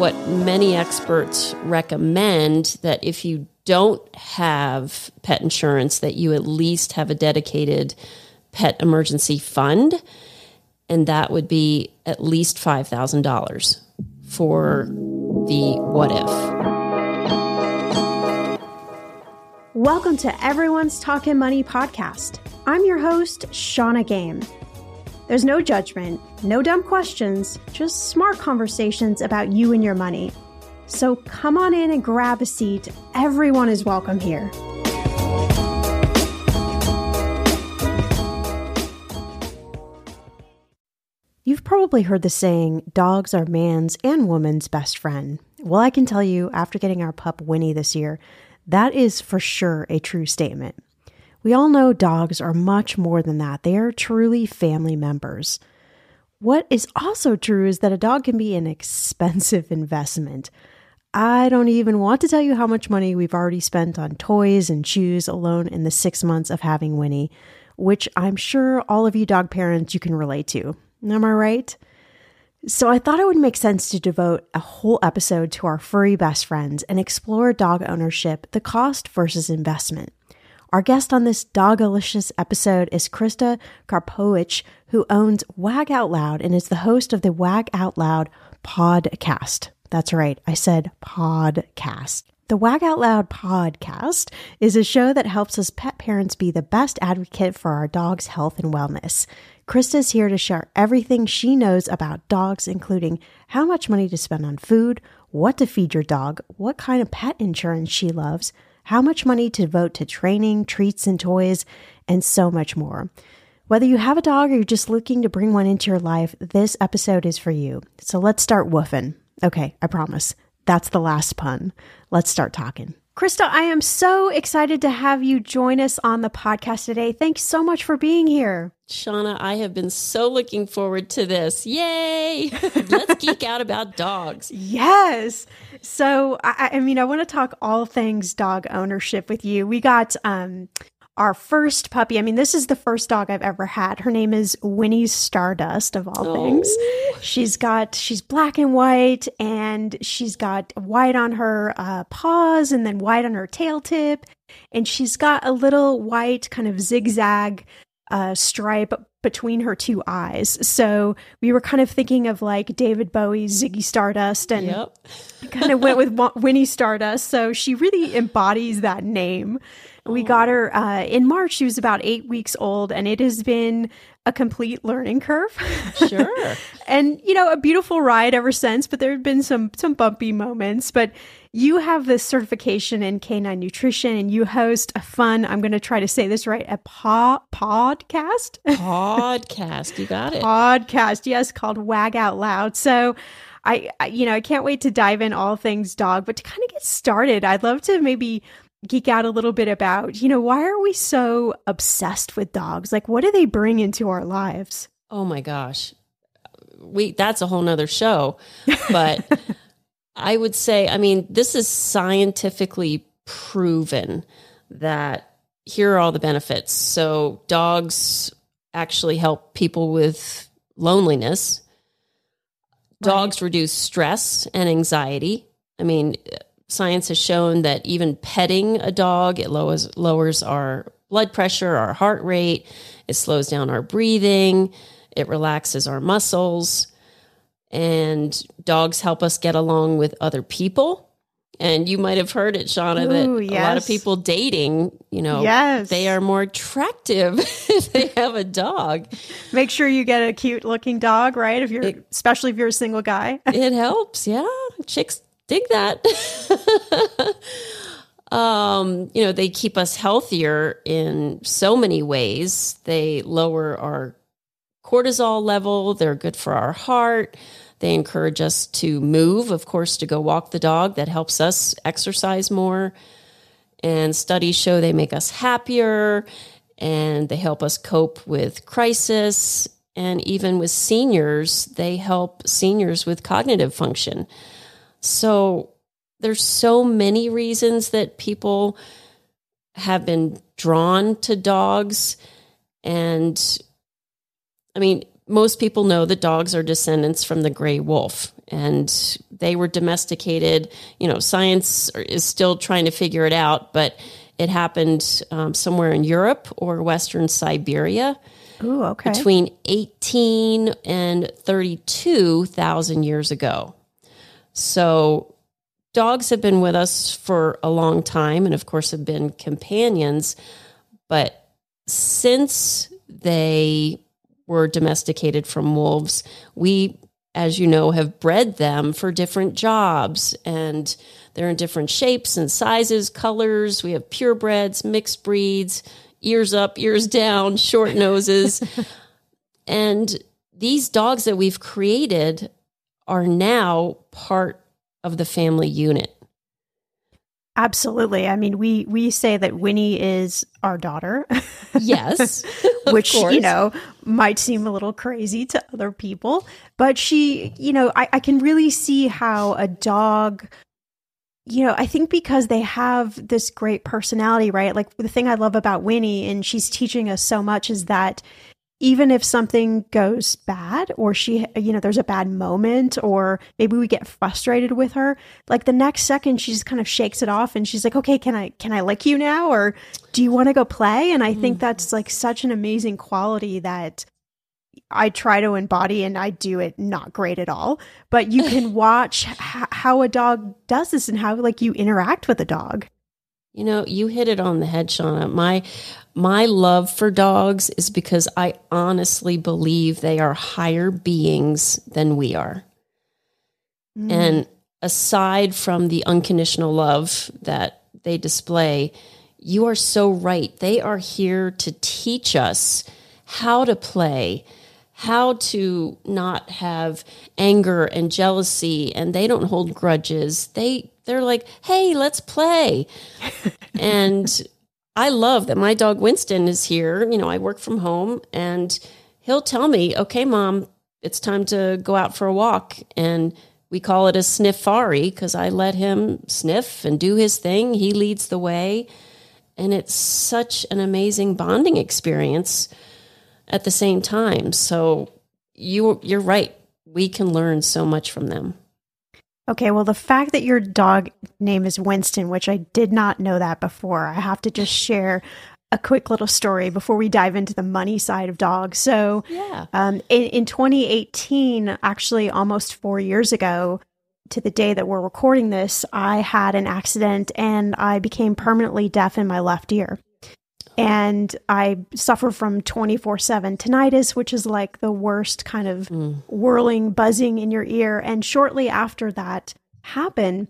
What many experts recommend that if you don't have pet insurance that you at least have a dedicated pet emergency fund and that would be at least $5000 for the what if. Welcome to everyone's talking money podcast. I'm your host Shannah Game there's no judgment, no dumb questions, just smart conversations about you and your money. So come on in and grab a seat. Everyone is welcome here. You've probably heard the saying, dogs are man's and woman's best friend. Well, I can tell you, after getting our pup Winnie this year, that is for sure a true statement. We all know dogs are much more than that. They are truly family members. What is also true is that a dog can be an expensive investment. I don't even want to tell you how much money we've already spent on toys and shoes alone in the six months of having Winnie, which I'm sure all of you dog parents you can relate to. Am I right? So I thought it would make sense to devote a whole episode to our furry best friends and explore dog ownership, the cost versus investment. Our guest on this dogolicious episode is Krista Karpowich, who owns Wag Out Loud and is the host of the Wag Out Loud pawdcast. That's right, I said pawdcast. The Wag Out Loud pawdcast is a show that helps us pet parents be the best advocate for our dog's health and wellness. Krista's here to share everything she knows about dogs, including how much money to spend on food, what to feed your dog, what kind of pet insurance she loves, how much money to devote to training, treats, and toys, and so much more. Whether you have a dog or you're just looking to bring one into your life, this episode is for you. So let's start woofing. Okay, I promise. That's the last pun. Let's start talking. Krista, I am so excited to have you join us on the podcast today. Thanks so much for being here. Shannah, I have been so looking forward to this. Yay! Let's geek out about dogs. Yes. So, I, I mean, I want to talk all things dog ownership with you. We got um, our first puppy. I mean, this is the first dog I've ever had. Her name is Winnie Stardust, of all oh. things. She's got, she's black and white, and she's got white on her uh, paws and then white on her tail tip. And she's got a little white kind of zigzag uh, stripe between her two eyes. So we were kind of thinking of like David Bowie's Ziggy Stardust and yep. kind of went with Winnie Stardust. So she really embodies that name. We got her uh, in March. She was about eight weeks old, and it has been a complete learning curve. Sure. and you know, a beautiful ride ever since. But there have been some some bumpy moments. But you have this certification in canine nutrition, and you host a fun. I'm going to try to say this right. A po- podcast. Podcast. You got it. Podcast. Yes, called Wag Out Loud. So. I, you know, I can't wait to dive in all things dog, but to kind of get started, I'd love to maybe geek out a little bit about, you know, why are we so obsessed with dogs? Like, what do they bring into our lives? Oh my gosh. We, that's a whole nother show. But I would say, I mean, this is scientifically proven that here are all the benefits. So, dogs actually help people with loneliness. Dogs right. reduce stress and anxiety. I mean, science has shown that even petting a dog it lowers lowers our blood pressure, our heart rate, it slows down our breathing, it relaxes our muscles, and dogs help us get along with other people. And you might have heard it, Shannah, Ooh, that yes. a lot of people dating, you know, yes. they are more attractive if they have a dog. Make sure you get a cute looking dog, right? If you're, it, especially if you're a single guy. it helps. Yeah. Chicks dig that. um, you know, they keep us healthier in so many ways. They lower our cortisol level, they're good for our heart. They encourage us to move, of course, to go walk the dog. That helps us exercise more. And studies show they make us happier and they help us cope with crisis. And even with seniors, they help seniors with cognitive function. So there's so many reasons that people have been drawn to dogs. And I mean, most people know that dogs are descendants from the gray wolf and they were domesticated. You know, science is still trying to figure it out, but it happened um, somewhere in Europe or Western Siberia. Ooh, okay. Between 18 and 32,000 years ago. So dogs have been with us for a long time and of course have been companions, but since they were domesticated from wolves, we as you know have bred them for different jobs and they're in different shapes and sizes, colors. We have purebreds, mixed breeds, ears up, ears down, short noses. and these dogs that we've created are now part of the family unit. Absolutely. I mean, we we say that Winnie is our daughter. Yes. which, you know, might seem a little crazy to other people, but she, you know, I, I can really see how a dog you know, I think because they have this great personality, right? Like the thing I love about Winnie and she's teaching us so much is that even if something goes bad or she you know there's a bad moment or maybe we get frustrated with her like the next second she just kind of shakes it off and she's like okay can i can i lick you now? Or do you want to go play? And i think that's mm-hmm. like such an amazing quality that i try to embody and i do it not great at all. But you can watch h- how a dog does this and how like you interact with a dog. You know, you hit it on the head, Shannah. My my love for dogs is because I honestly believe they are higher beings than we are. Mm. And aside from the unconditional love that they display, you are so right. They are here to teach us how to play, how to not have anger and jealousy, and they don't hold grudges. They they're like, "Hey, let's play." and I love that my dog Winston is here. You know, I work from home and he'll tell me, "Okay, mom, it's time to go out for a walk." And we call it a sniffari because I let him sniff and do his thing. He leads the way. And it's such an amazing bonding experience at the same time. So you you're right. We can learn so much from them. Okay, well, the fact that your dog name is Winston, which I did not know that before, I have to just share a quick little story before we dive into the money side of dogs. So, Yeah. um, in, in 2018, actually almost four years ago, to the day that we're recording this, I had an accident and I became permanently deaf in my left ear. And I suffer from 24 7 tinnitus, which is like the worst kind of hmm. whirling, buzzing in your ear. And shortly after that happened,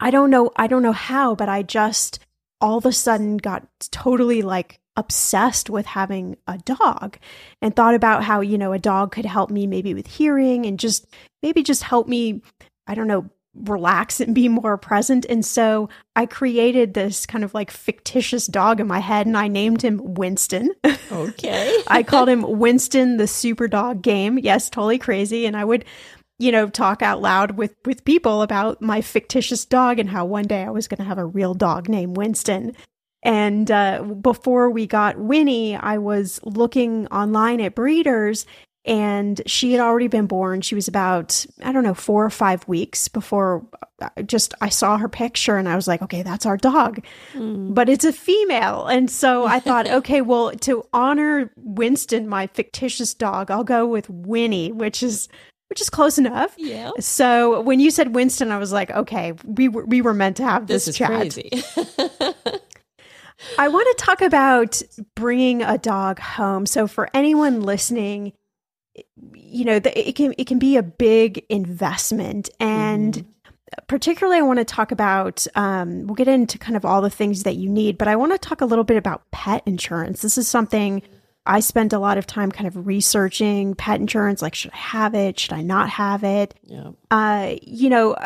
I don't know, I don't know how, but I just all of a sudden got totally like obsessed with having a dog and thought about how, you know, a dog could help me maybe with hearing and just maybe just help me, I don't know, relax and be more present. And so I created this kind of like fictitious dog in my head and I named him Winston. Okay. I called him Winston the Super Dog Game. Yes, totally crazy. And I would, you know, talk out loud with with people about my fictitious dog and how one day I was going to have a real dog named Winston. And uh, before we got Winnie, I was looking online at breeders, and she had already been born. She was about I don't know four or five weeks before. I Just I saw her picture and I was like, okay, that's our dog hmm. but it's a female. And so I thought, okay, well, to honor Winston, my fictitious dog, I'll go with Winnie, which is which is close enough. Yeah. So when you said Winston, I was like, okay, we were we were meant to have this, This is chat. crazy. I want to talk about bringing a dog home. So for anyone listening, you know, the, it can it can be a big investment, and particularly I want to talk about. Um, we'll get into kind of all the things that you need, but I want to talk a little bit about pet insurance. This is something I spent a lot of time kind of researching pet insurance. Like, should I have it? Should I not have it? yeah. uh, you know,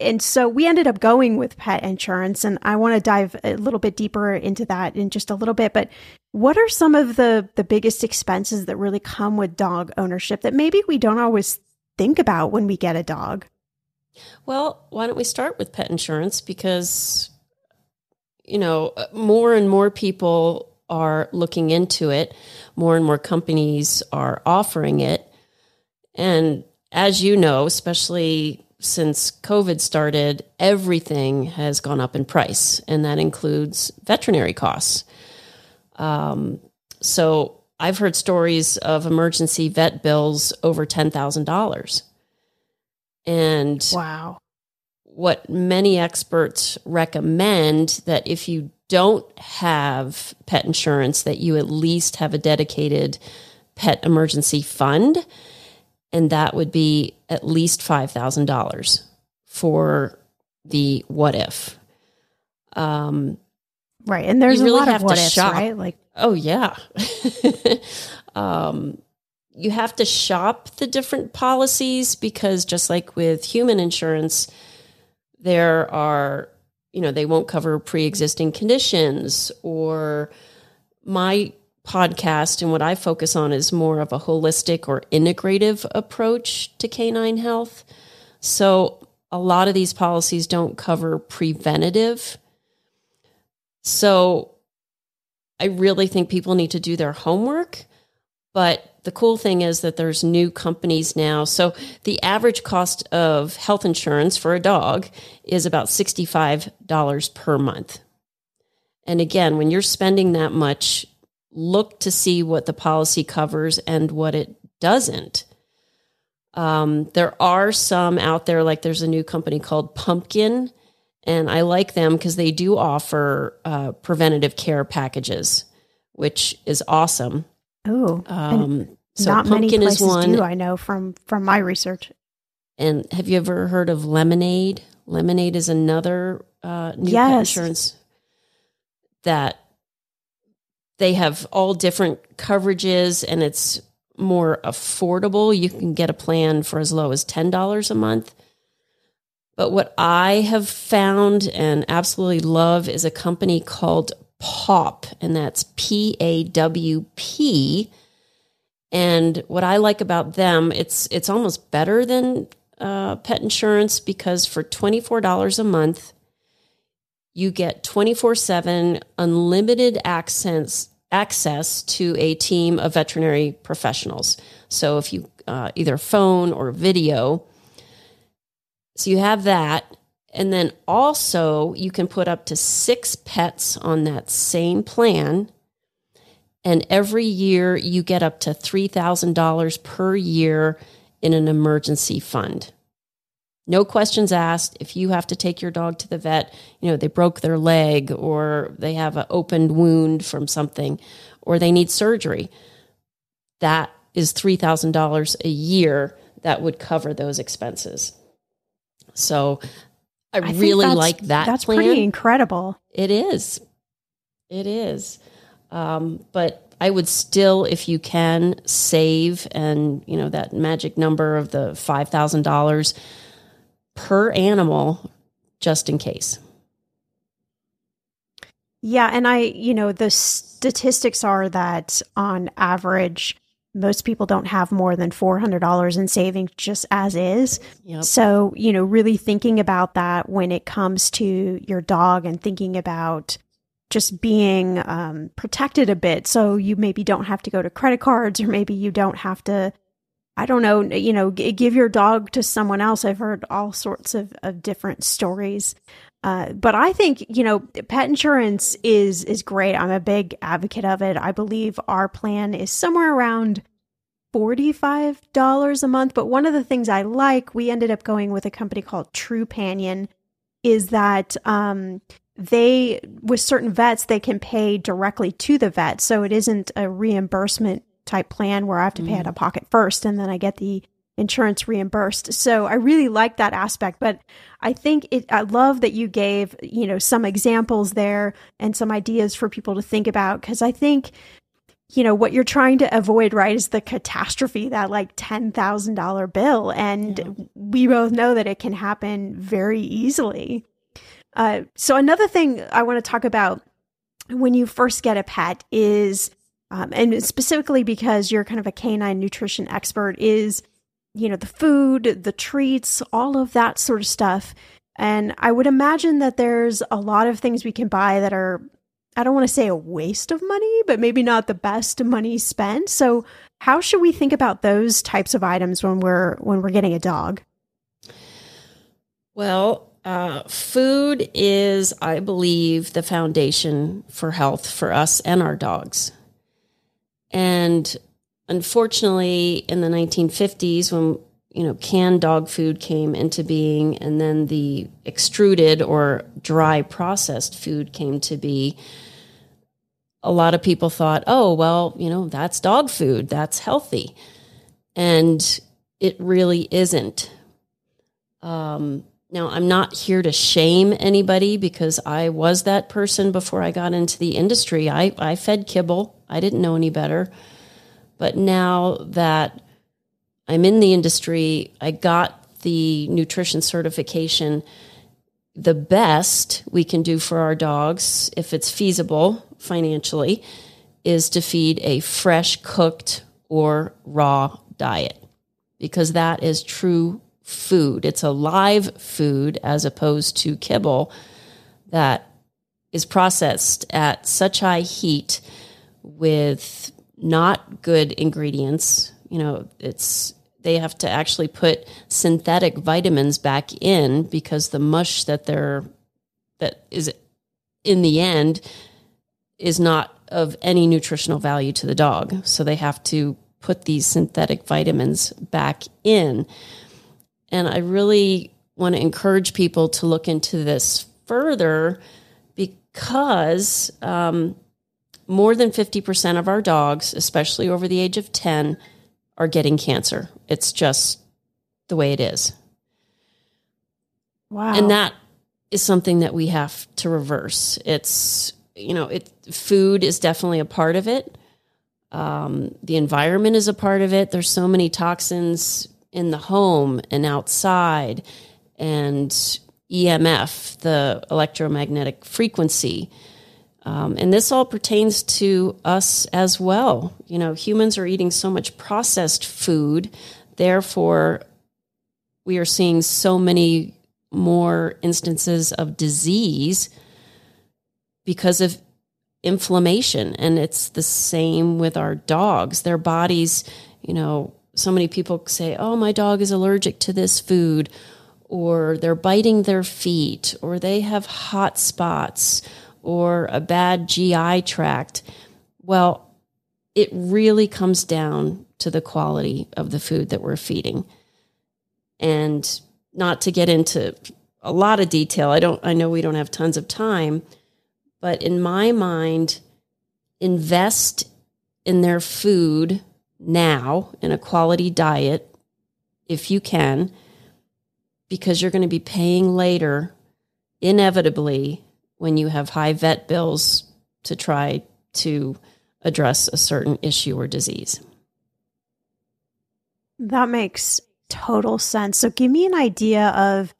and so we ended up going with pet insurance, and I want to dive a little bit deeper into that in just a little bit. But what are some of the the biggest expenses that really come with dog ownership that maybe we don't always think about when we get a dog? Well, why don't we start with pet insurance? Because, you know, uh, more and more people are looking into it, more and more companies are offering it. And as you know, especially since COVID started, everything has gone up in price, and that includes veterinary costs. Um, so I've heard stories of emergency vet bills over $10,000. And Wow. what many experts recommend that if you don't have pet insurance that you at least have a dedicated pet emergency fund and that would be at least $5000 for the what if um, Right, and there's really a lot of what ifs, shop. right? Like, Oh yeah. um, you have to shop the different policies because just like with human insurance, there are you know they won't cover pre-existing conditions or my podcast and what I focus on is more of a holistic or integrative approach to canine health. So a lot of these policies don't cover preventative. So I really think people need to do their homework But the cool thing is that there's new companies now. So the average cost of health insurance for a dog is about $65 per month. And again, when you're spending that much, look to see what the policy covers and what it doesn't. Um, there are some out there, like there's a new company called Pumpkin, and I like them because they do offer uh, preventative care packages, which is awesome. Oh, Um, so not many Pumpkin places is one. do. I know from from my research. And have you ever heard of Lemonade? Lemonade is another uh, new pet insurance that they have all different coverages and it's more affordable. You can get a plan for as low as $10 a month. But what I have found and absolutely love is a company called Pawp, and that's P A W P. And what I like about them, it's it's almost better than uh, pet insurance because for twenty four dollars a month, you get twenty four seven unlimited access access to a team of veterinary professionals. So if you uh, either phone or video, so you have that. And then also, you can put up to six pets on that same plan. And every year, you get up to $3,000 per year in an emergency fund. No questions asked. If you have to take your dog to the vet, you know, they broke their leg or they have an opened wound from something or they need surgery, that is $3,000 a year that would cover those expenses. So I, I really like that That's plan. pretty incredible. It is. It is. Um, but I would still, if you can, save and, you know, that magic number of the $5,000 per animal just in case. Yeah, and I, you know, the statistics are that on average, most people don't have more than $400 in savings just as is. Yep. So, you know, really thinking about that when it comes to your dog and thinking about just being um, protected a bit. So you maybe don't have to go to credit cards or maybe you don't have to, I don't know, you know, g- give your dog to someone else. I've heard all sorts of, of different stories. Uh, but I think you know pet insurance is is great. I'm a big advocate of it. I believe our plan is somewhere around forty five dollars a month. But one of the things I like, we ended up going with a company called Trupanion, is that um, they with certain vets they can pay directly to the vet, so it isn't a reimbursement type plan where I have to pay out of pocket first and then I get the insurance reimbursed. So I really like that aspect, but I think it I love that you gave, you know, some examples there and some ideas for people to think about cuz I think you know what you're trying to avoid right is the catastrophe that like $10,000 bill and Yeah. we both know that it can happen very easily. Uh, so another thing I want to talk about when you first get a pet is um, and specifically because you're kind of a canine nutrition expert is you know the food the treats all of that sort of stuff. And i would imagine that there's a lot of things we can buy that are i don't want to say a waste of money but maybe not the best money spent. So how should we think about those types of items when we're when we're getting a dog? Well, uh, food is, I believe, the foundation for health for us and our dogs. And unfortunately, in the 1950s, when you know canned dog food came into being, and then the extruded or dry processed food came to be, a lot of people thought, "Oh, well, you know, that's dog food. That's healthy," and it really isn't. Um, now, I'm not here to shame anybody because I was that person before I got into the industry. I, I fed kibble, I didn't know any better. But now that I'm in the industry, I got the nutrition certification. The best we can do for our dogs, if it's feasible financially, is to feed a fresh, cooked, or raw diet because that is true food. It's a live food as opposed to kibble that is processed at such high heat with not good ingredients. You know, it's they have to actually put synthetic vitamins back in because the mush that they're that is in the end is not of any nutritional value to the dog. So they have to put these synthetic vitamins back in. And I really want to encourage people to look into this further because um, more than 50% of our dogs, especially over the age of 10, are getting cancer. It's just the way it is. Wow. And that is something that we have to reverse. It's, you know, it food is definitely a part of it. Um, the environment is a part of it. There's so many toxins in the home and outside, and EMF, the electromagnetic frequency. Um, and this all pertains to us as well. You know, humans are eating so much processed food, therefore, we are seeing so many more instances of disease because of inflammation. And it's the same with our dogs. Their bodies, you know, so many people say, oh, my dog is allergic to this food, or they're biting their feet, or they have hot spots, or a bad GI tract. Well, it really comes down to the quality of the food that we're feeding. And not to get into a lot of detail, I don't I know we don't have tons of time, but in my mind, invest in their food now in a quality diet if you can, because you're going to be paying later, inevitably, when you have high vet bills to try to address a certain issue or disease. That makes total sense. So, give me an idea of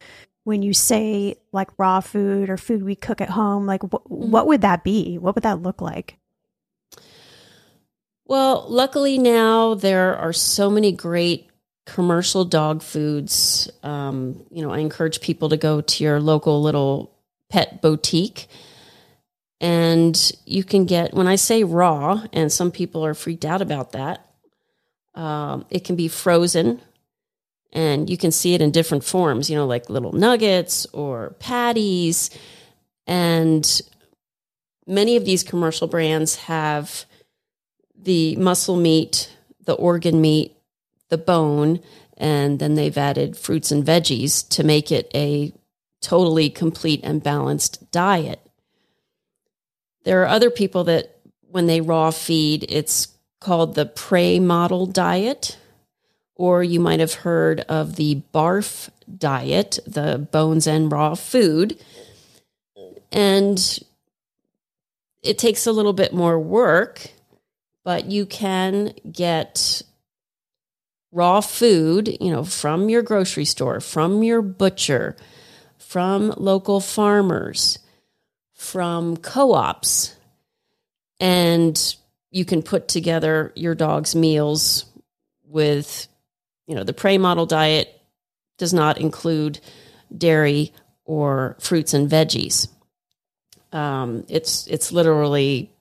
when you say like raw food or food we cook at home, like wh- mm-hmm. what would that be? What would that look like? Well, luckily now there are so many great commercial dog foods. Um, you know, I encourage people to go to your local little pet boutique and you can get, when I say raw, and some people are freaked out about that, um, it can be frozen and you can see it in different forms, you know, like little nuggets or patties. And many of these commercial brands have the muscle meat, the organ meat, the bone, and then they've added fruits and veggies to make it a totally complete and balanced diet. There are other people that when they raw feed, it's called the prey model diet, or you might have heard of the barf diet, the bones and raw food. And it takes a little bit more work but you can get raw food, you know, from your grocery store, from your butcher, from local farmers, from co-ops. And you can put together your dog's meals with, you know, the prey model diet does not include dairy or fruits and veggies. Um, it's it's literally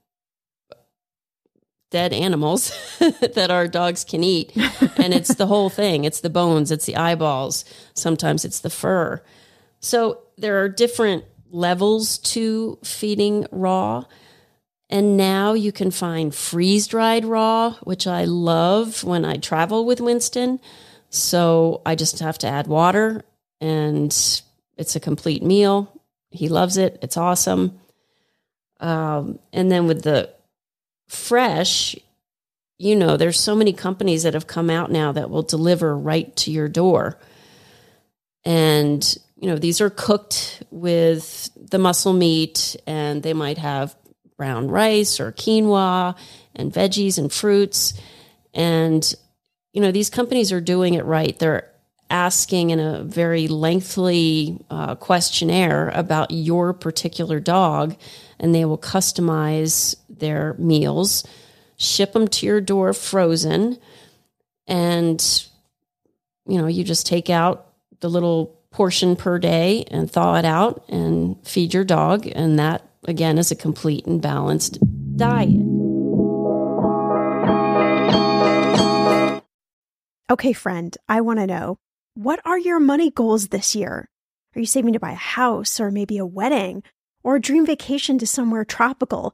dead animals that our dogs can eat. And it's the whole thing it's the bones, it's the eyeballs, sometimes it's the fur. So there are different levels to feeding raw. And now you can find freeze dried raw, which I love when I travel with Winston. So I just have to add water and it's a complete meal. He loves it. It's awesome. Um, and then with the fresh, you know, there's so many companies that have come out now that will deliver right to your door. And, you know, these are cooked with the muscle meat and they might have brown rice or quinoa and veggies and fruits. And, you know, these companies are doing it right. They're asking in a very lengthy uh, questionnaire about your particular dog, and they will customize their meals, ship them to your door frozen, and you know, you just take out the little portion per day and thaw it out and feed your dog, and that again is a complete and balanced diet. Okay, friend, I want to know what are your money goals this year? Are you saving to buy a house or maybe a wedding or a dream vacation to somewhere tropical?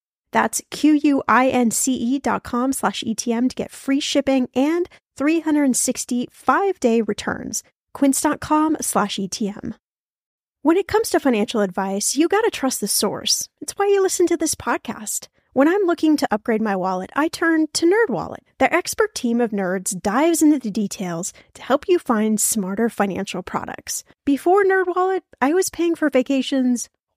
That's Q-U-I-N-C-E dot com slash ETM to get free shipping and 365 day returns. Quince.com slash ETM. When it comes to financial advice, you got to trust the source. It's why you listen to this podcast. When I'm looking to upgrade my wallet, I turn to NerdWallet. Their expert team of nerds dives into the details to help you find smarter financial products. Before NerdWallet, I was paying for vacations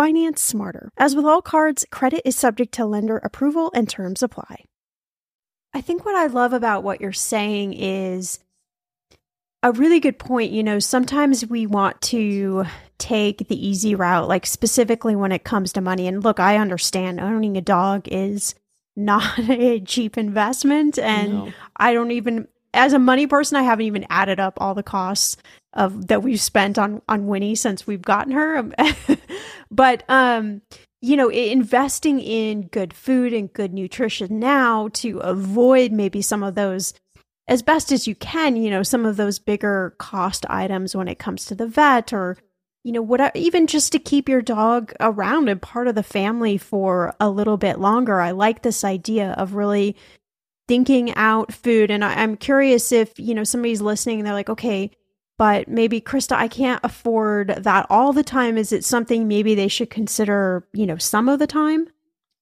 Finance smarter. As with all cards, credit is subject to lender approval and terms apply. I think what I love about what you're saying is a really good point. You know, sometimes we want to take the easy route, like specifically when it comes to money. And look, I understand owning a dog is not a cheap investment. And no. I don't even, as a money person, I haven't even added up all the costs of that we've spent on on Winnie since we've gotten her. but um, you know, investing in good food and good nutrition now to avoid maybe some of those as best as you can, you know, some of those bigger cost items when it comes to the vet or you know, what even just to keep your dog around and part of the family for a little bit longer. I like this idea of really thinking out food. And I, am curious if, you know, somebody's listening and they're like, okay, but maybe Krista, I can't afford that all the time. Is it something maybe they should consider, you know, some of the time?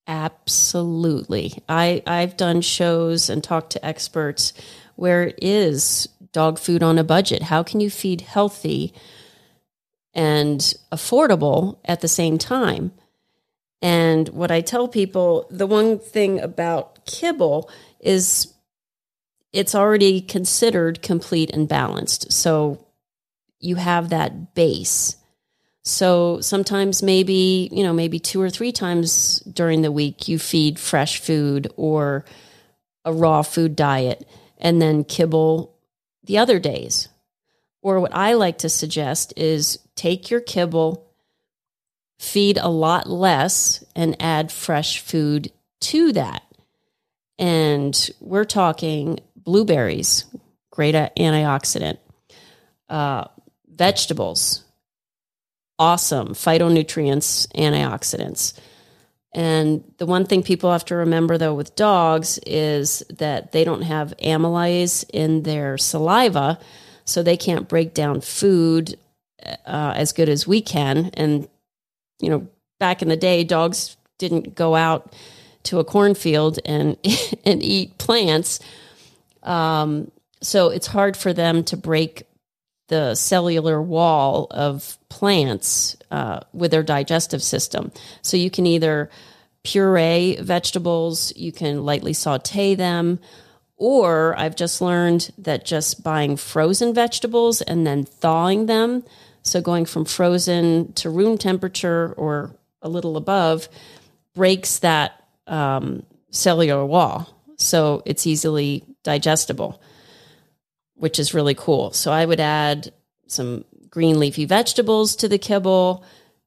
Absolutely. I, I've done shows and talked to experts where it is dog food on a budget. How can you feed healthy and affordable at the same time? And what I tell people, the one thing about kibble is it's already considered complete and balanced. So you have that base. So sometimes maybe, you know, maybe two or three times during the week you feed fresh food or a raw food diet and then kibble the other days. Or what I like to suggest is take your kibble, feed a lot less, and add fresh food to that. And we're talking blueberries, great antioxidant, uh, vegetables, awesome phytonutrients, antioxidants. And the one thing people have to remember though with dogs is that they don't have amylase in their saliva, so they can't break down food uh, as good as we can. And, you know, back in the day, dogs didn't go out to a cornfield and and eat plants. Um, so it's hard for them to break the cellular wall of plants uh, with their digestive system. So you can either puree vegetables, you can lightly saute them, or I've just learned that just buying frozen vegetables and then thawing them, so going from frozen to room temperature or a little above, breaks that um, cellular wall. So it's easily digestible, which is really cool. So I would add some green leafy vegetables to the kibble,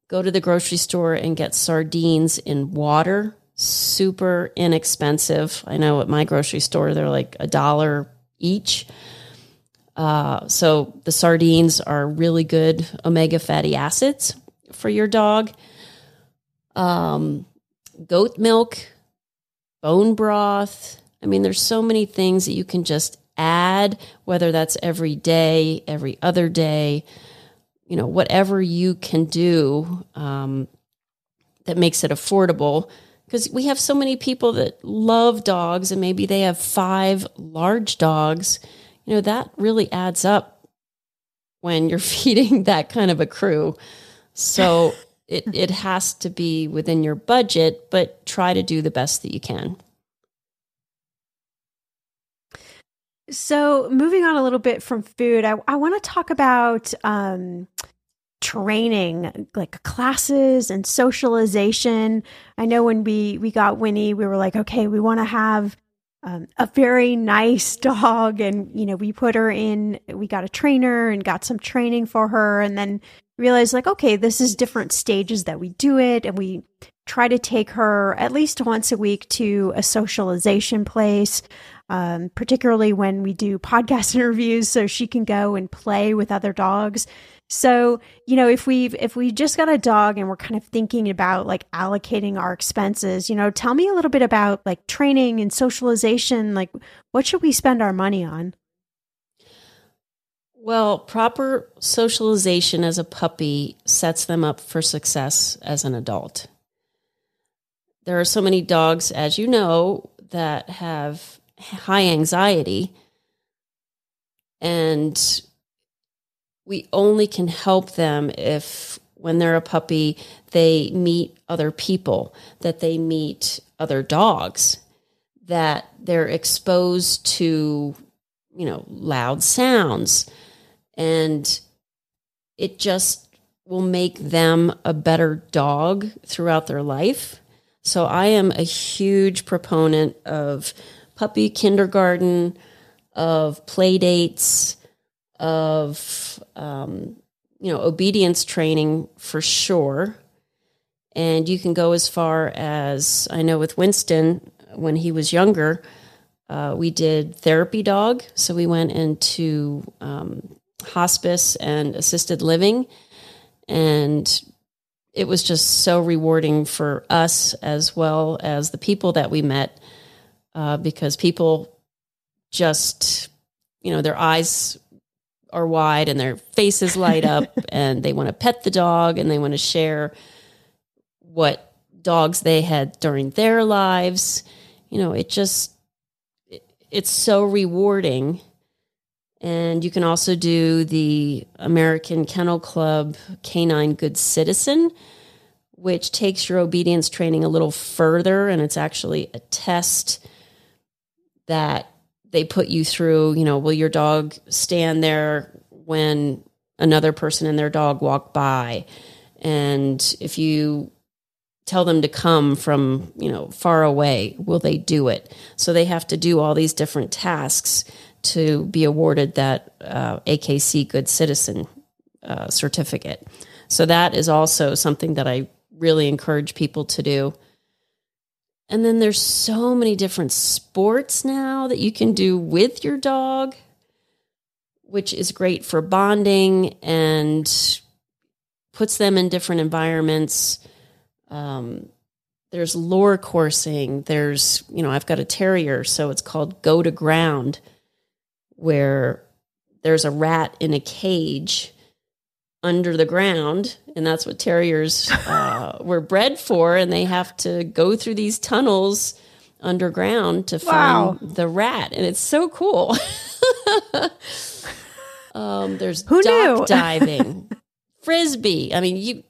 go to the grocery store and get sardines in water. Super inexpensive. I know at my grocery store, they're like a dollar each. Uh, so the sardines are really good omega fatty acids for your dog. Um, goat milk, bone broth. I mean, there's so many things that you can just add, whether that's every day, every other day, you know, whatever you can do um, that makes it affordable. Because we have so many people that love dogs and maybe they have five large dogs. You know, that really adds up when you're feeding that kind of a crew. So it, it has to be within your budget, but try to do the best that you can. So, moving on a little bit from food, I, I want to talk about um, training, like classes and socialization. I know when we we got Winnie, we were like, okay, we want to have um, a very nice dog, and you know, we put her in. We got a trainer and got some training for her, and then realized like, okay, this is different stages that we do it, and we try to take her at least once a week to a socialization place um, particularly when we do podcast interviews, so she can go and play with other dogs. So, you know, if we've if we just got a dog and we're kind of thinking about like allocating our expenses, you know, tell me a little bit about like training and socialization. Like, what should we spend our money on? Well, proper socialization as a puppy sets them up for success as an adult. There are so many dogs, as you know, that have high anxiety. And we only can help them if, when they're a puppy, they meet other people, that they meet other dogs, that they're exposed to, you know, loud sounds. And it just will make them a better dog throughout their life. So I am a huge proponent of puppy kindergarten, of play dates, of um, you know obedience training for sure. And you can go as far as I know with Winston when he was younger. Uh, we did therapy dog, so we went into um, hospice and assisted living, And it was just so rewarding for us as well as the people that we met uh, because people just, you know, their eyes are wide and their faces light up and they want to pet the dog and they want to share what dogs they had during their lives. You know, it just, it, it's so rewarding. And you can also do the American Kennel Club Canine Good Citizen, which takes your obedience training a little further. And it's actually a test that they put you through. You know, will your dog stand there when another person and their dog walk by? And if you tell them to come from you know far away will they do it so they have to do all these different tasks to be awarded that uh, akc good citizen uh, certificate so that is also something that i really encourage people to do and then there's so many different sports now that you can do with your dog which is great for bonding and puts them in different environments um, there's lure coursing. There's, you know, I've got a terrier, so it's called Go to Ground, where there's a rat in a cage under the ground. And that's what terriers uh, were bred for. And they have to go through these tunnels underground to find wow. the rat. And it's so cool. um, there's Who dock knew? diving, frisbee. I mean, you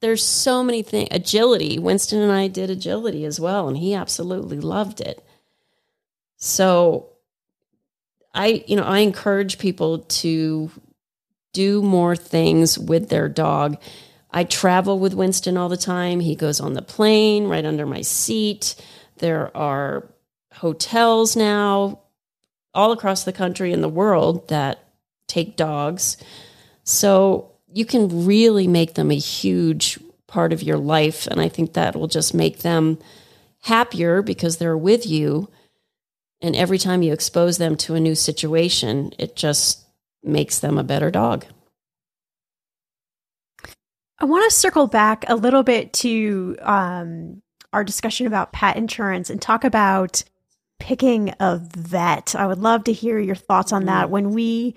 there's so many things. Agility. Winston and I did agility as well, and he absolutely loved it. So I, you know, I encourage people to do more things with their dog. I travel with Winston all the time. He goes on the plane right under my seat. There are hotels now all across the country and the world that take dogs. So you can really make them a huge part of your life. And I think that will just make them happier because they're with you. And every time you expose them to a new situation, it just makes them a better dog. I want to circle back a little bit to um, our discussion about pet insurance and talk about picking a vet. I would love to hear your thoughts on that. Mm. When we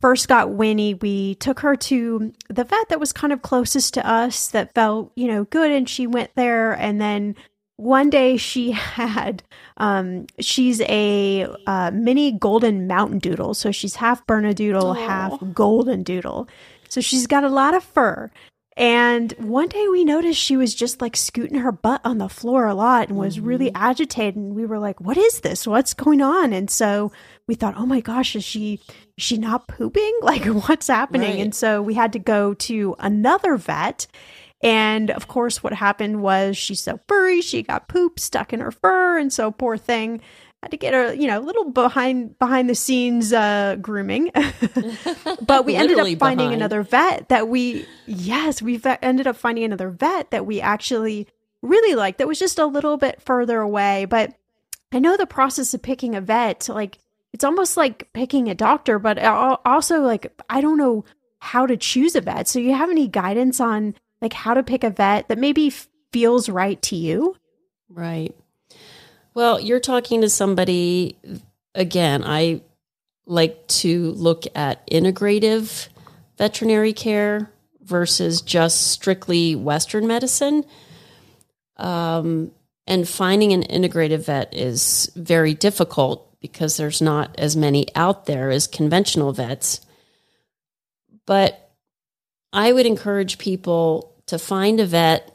first got Winnie, we took her to the vet that was kind of closest to us that felt, you know, good. And she went there. And then one day she had, um, she's a uh, mini golden mountain doodle. So she's half Bernedoodle, Aww. half golden doodle. So she's got a lot of fur. And one day we noticed she was just like scooting her butt on the floor a lot and was mm-hmm. really agitated. And we were like, what is this? What's going on? And so we thought, oh my gosh, is she is she not pooping? Like what's happening? Right. And so we had to go to another vet. And of course, what happened was she's so furry, she got poop stuck in her fur, and so poor thing had to get her, you know, a little behind behind the scenes uh, grooming. but we ended up finding behind. another vet that we, yes, we ended up finding another vet that we actually really liked. That was just a little bit further away, but I know the process of picking a vet, like it's almost like picking a doctor, but also like I don't know how to choose a vet. So you have any guidance on like how to pick a vet that maybe feels right to you? Right. Well, you're talking to somebody again, I like to look at integrative veterinary care versus just strictly Western medicine. Um, and finding an integrative vet is very difficult because there's not as many out there as conventional vets. But I would encourage people to find a vet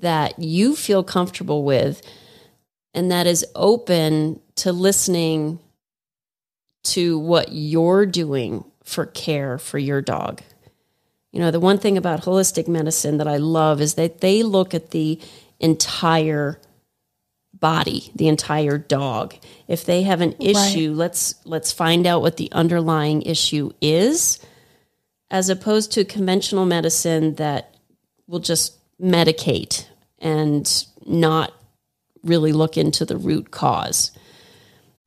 that you feel comfortable with and that is open to listening to what you're doing for care for your dog. You know, the one thing about holistic medicine that I love is that they look at the entire body, the entire dog. If they have an issue, right. let's let's find out what the underlying issue is as opposed to conventional medicine that will just medicate and not really look into the root cause.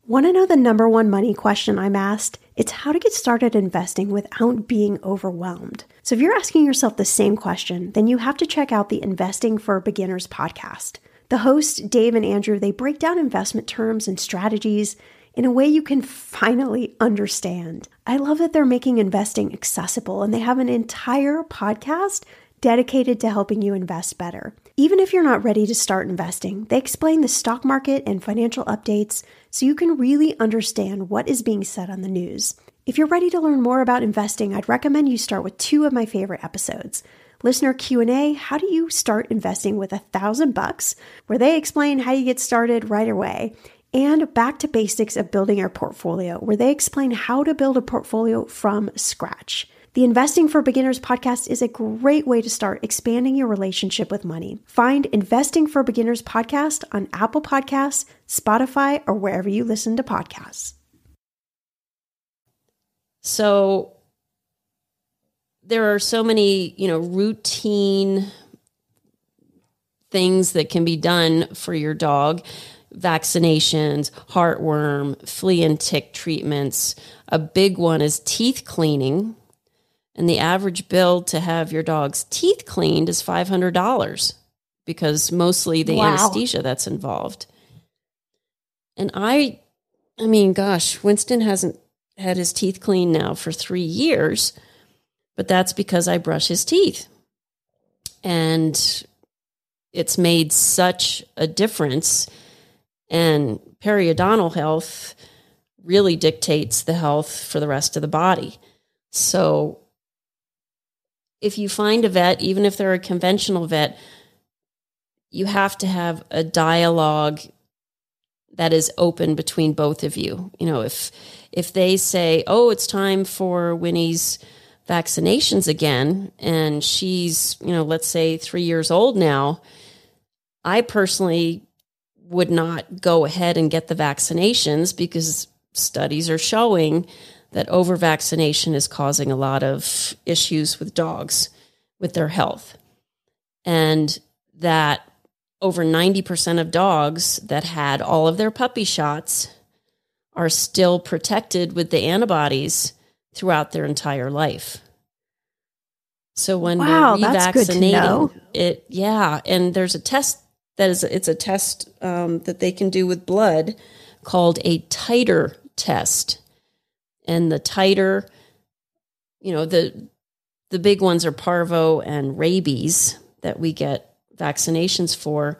Want to know the number one money question I'm asked? It's how to get started investing without being overwhelmed. So, if you're asking yourself the same question, then you have to check out the Investing for Beginners podcast. The hosts, Dave and Andrew, they break down investment terms and strategies in a way you can finally understand. I love that they're making investing accessible and they have an entire podcast dedicated to helping you invest better. Even if you're not ready to start investing, they explain the stock market and financial updates so you can really understand what is being said on the news. If you're ready to learn more about investing, I'd recommend you start with two of my favorite episodes. Listener Q&A, how do you start investing with a thousand bucks, where they explain how you get started right away, and back to basics of building your portfolio, where they explain how to build a portfolio from scratch. The Investing for Beginners podcast is a great way to start expanding your relationship with money. Find Investing for Beginners podcast on Apple Podcasts, Spotify, or wherever you listen to podcasts. So there are so many, you know, routine things that can be done for your dog vaccinations, heartworm, flea and tick treatments. A big one is teeth cleaning. And the average bill to have your dog's teeth cleaned is $500 because mostly the wow. anesthesia that's involved. And I, I mean, gosh, Winston hasn't had his teeth cleaned now for three years, but that's because I brush his teeth. And it's made such a difference and periodontal health really dictates the health for the rest of the body. So if you find a vet, even if they're a conventional vet, you have to have a dialogue that is open between both of you. You know, if if they say, "Oh, it's time for Winnie's vaccinations again," and she's, you know, let's say 3 years old now, I personally would not go ahead and get the vaccinations because studies are showing that over vaccination is causing a lot of issues with dogs with their health. And that over 90% of dogs that had all of their puppy shots are still protected with the antibodies throughout their entire life. So when wow, we're revaccinating it, yeah, and there's a test that is it's a test um, that they can do with blood called a titer test. And the titer you know the the big ones are parvo and rabies that we get vaccinations for.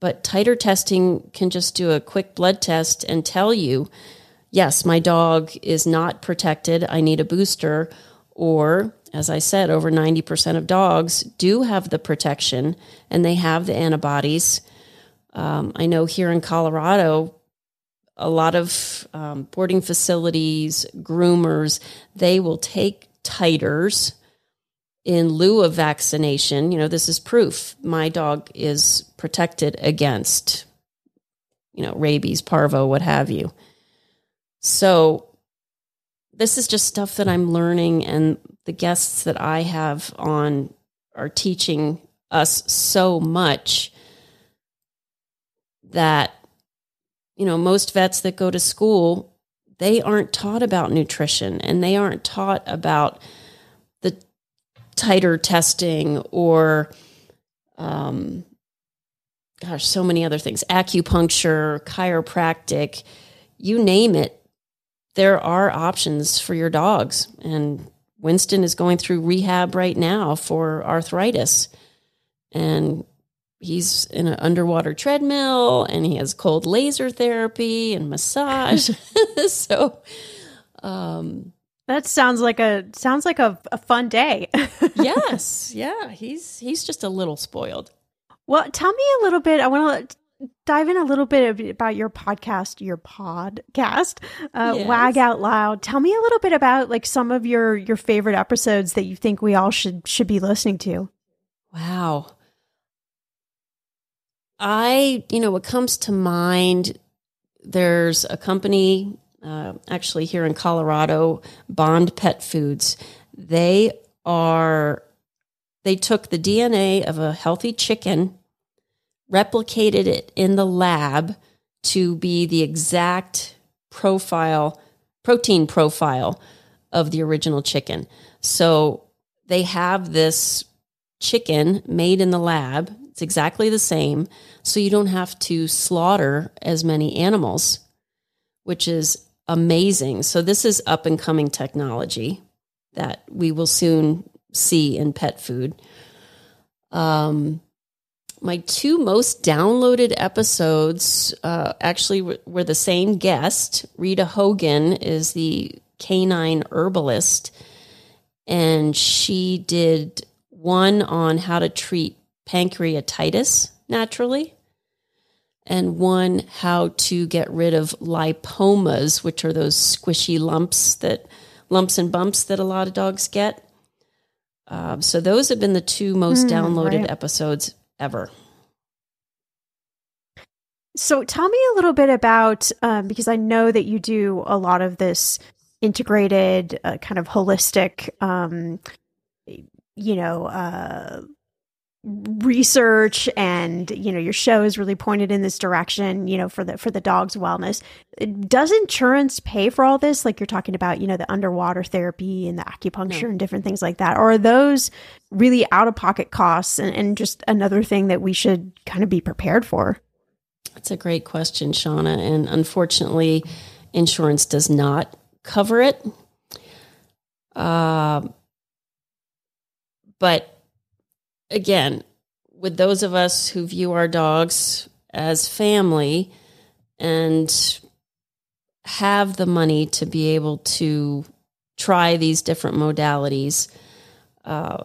But titer testing can just do a quick blood test and tell you yes my dog is not protected i need a booster or as I said, over 90% of dogs do have the protection and they have the antibodies. Um, I know here in Colorado, a lot of um, boarding facilities, groomers, they will take titers in lieu of vaccination. You know, this is proof my dog is protected against, you know, rabies, parvo, what have you. So, this is just stuff that I'm learning and the guests that I have on are teaching us so much that you know most vets that go to school they aren't taught about nutrition and they aren't taught about the titer testing or um gosh so many other things acupuncture chiropractic you name it there are options for your dogs. And Winston is going through rehab right now for arthritis. And he's in an underwater treadmill and he has cold laser therapy and massage. so, um, that sounds like a sounds like a, a fun day. yes, yeah, he's he's just a little spoiled. Well, tell me a little bit. I want to dive in a little bit about your podcast, your podcast, uh, yes. Wag Out Loud. Tell me a little bit about like some of your your favorite episodes that you think we all should should be listening to. Wow. I, you know, what comes to mind, there's a company uh, actually here in Colorado, Bond Pet Foods. They are, they took the DNA of a healthy chicken replicated it in the lab to be the exact profile, protein profile of the original chicken. So they have this chicken made in the lab. It's exactly the same. So you don't have to slaughter as many animals, which is amazing. So this is up and coming technology that we will soon see in pet food. Um, my two most downloaded episodes uh, actually were, were the same guest. Rita Hogan is the canine herbalist, and she did one on how to treat pancreatitis naturally, and one how to get rid of lipomas, which are those squishy lumps that lumps and bumps that a lot of dogs get. Um, so those have been the two most mm, downloaded right. episodes ever. So tell me a little bit about um, because I know that you do a lot of this integrated, uh, kind of holistic, um, you know, uh, research and you know your show is really pointed in this direction you know for the for the dog's wellness. Does insurance pay for all this? Like you're talking about you know the underwater therapy and the acupuncture no. and different things like that. Or are those really out of pocket costs? And, and just another thing that we should kind of be prepared for. That's a great question Shannah. And unfortunately insurance does not cover it. Uh, but again, with those of us who view our dogs as family and have the money to be able to try these different modalities, uh,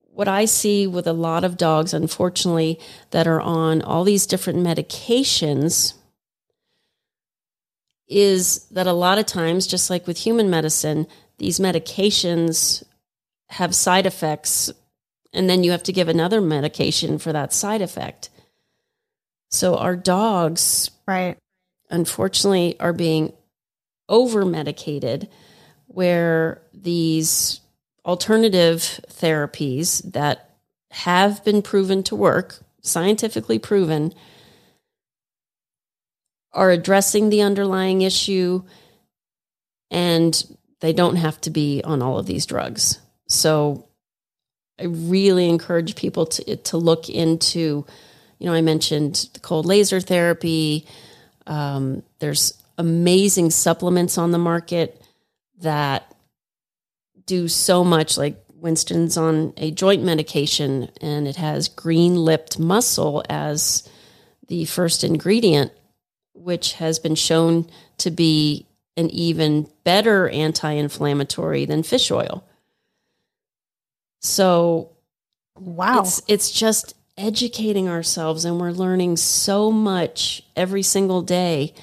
what I see with a lot of dogs, unfortunately, that are on all these different medications is that a lot of times, just like with human medicine, these medications have side effects and then you have to give another medication for that side effect. So our dogs, right, unfortunately, are being over medicated, where these alternative therapies that have been proven to work, scientifically proven, are addressing the underlying issue and they don't have to be on all of these drugs. So I really encourage people to to look into. You know, I mentioned the cold laser therapy. Um, there's amazing supplements on the market that do so much. Like Winston's on a joint medication, and it has green lipped mussel as the first ingredient, which has been shown to be an even better anti inflammatory than fish oil. So wow. It's it's just educating ourselves and we're learning so much every single day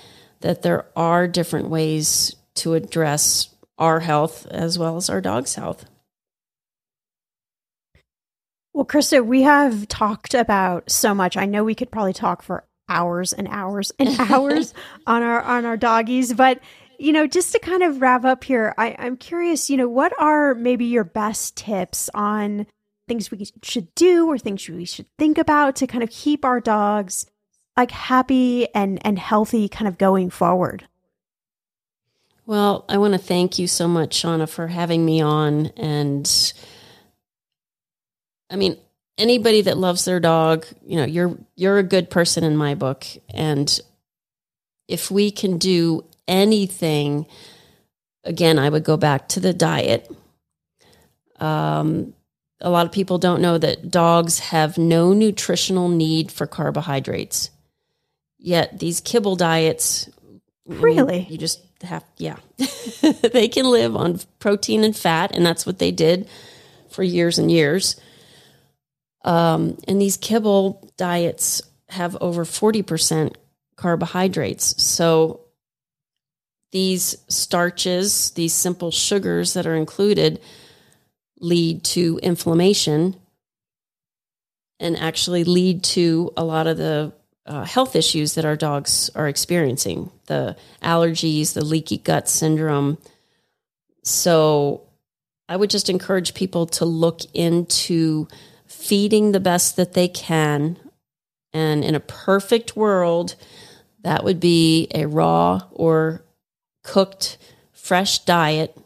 that there are different ways to address our health as well as our dog's health. Well, Krista, we have talked about so much. I know we could probably talk for hours and hours and hours on our on our doggies, but you know, just to kind of wrap up here, I, I'm curious, you know, what are maybe your best tips on things we should do or things we should think about to kind of keep our dogs like happy and and healthy kind of going forward? Well, I want to thank you so much, Shannah, for having me on. And I mean, anybody that loves their dog, you know, you're you're a good person in my book. And if we can do anything, again, I would go back to the diet. Um, a lot of people don't know that dogs have no nutritional need for carbohydrates. Yet these kibble diets, really, you just have, yeah, they can live on protein and fat, and that's what they did for years and years. Um, and these kibble diets have over 40% carbohydrates. So these starches, these simple sugars that are included, lead to inflammation and actually lead to a lot of the uh, health issues that our dogs are experiencing the allergies, the leaky gut syndrome. So, I would just encourage people to look into feeding the best that they can. And in a perfect world, that would be a raw or cooked, fresh diet.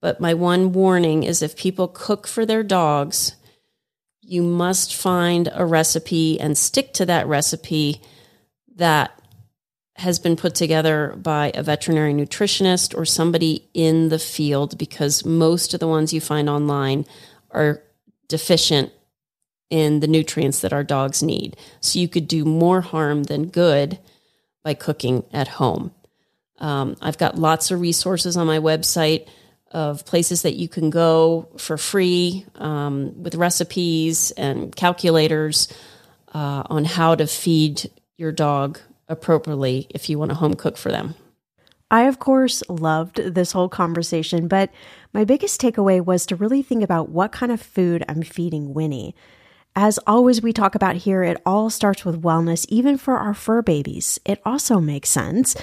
But my one warning is if people cook for their dogs, you must find a recipe and stick to that recipe that has been put together by a veterinary nutritionist or somebody in the field because most of the ones you find online are deficient in the nutrients that our dogs need. So you could do more harm than good by cooking at home. Um, I've got lots of resources on my website of places that you can go for free um, with recipes and calculators uh, on how to feed your dog appropriately if you want to home cook for them. I, of course, loved this whole conversation, but my biggest takeaway was to really think about what kind of food I'm feeding Winnie. As always, we talk about here, it all starts with wellness, even for our fur babies. It also makes sense.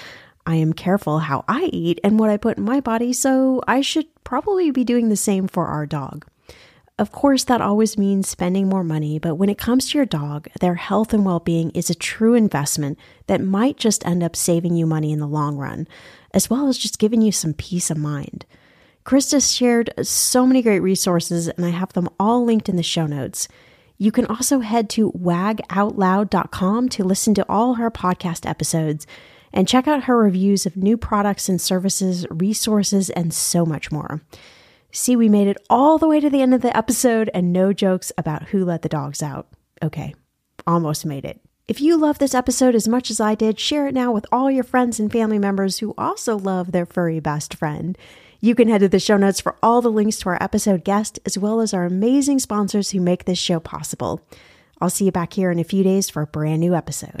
I am careful how I eat and what I put in my body, so I should probably be doing the same for our dog. Of course, that always means spending more money, but when it comes to your dog, their health and well being is a true investment that might just end up saving you money in the long run, as well as just giving you some peace of mind. Krista shared so many great resources, and I have them all linked in the show notes. You can also head to wagoutloud.com to listen to all her podcast episodes and check out her reviews of new products and services, resources, and so much more. See, we made it all the way to the end of the episode and no jokes about who let the dogs out. Okay, almost made it. If you love this episode as much as I did, share it now with all your friends and family members who also love their furry best friend. You can head to the show notes for all the links to our episode guest, as well as our amazing sponsors who make this show possible. I'll see you back here in a few days for a brand new episode.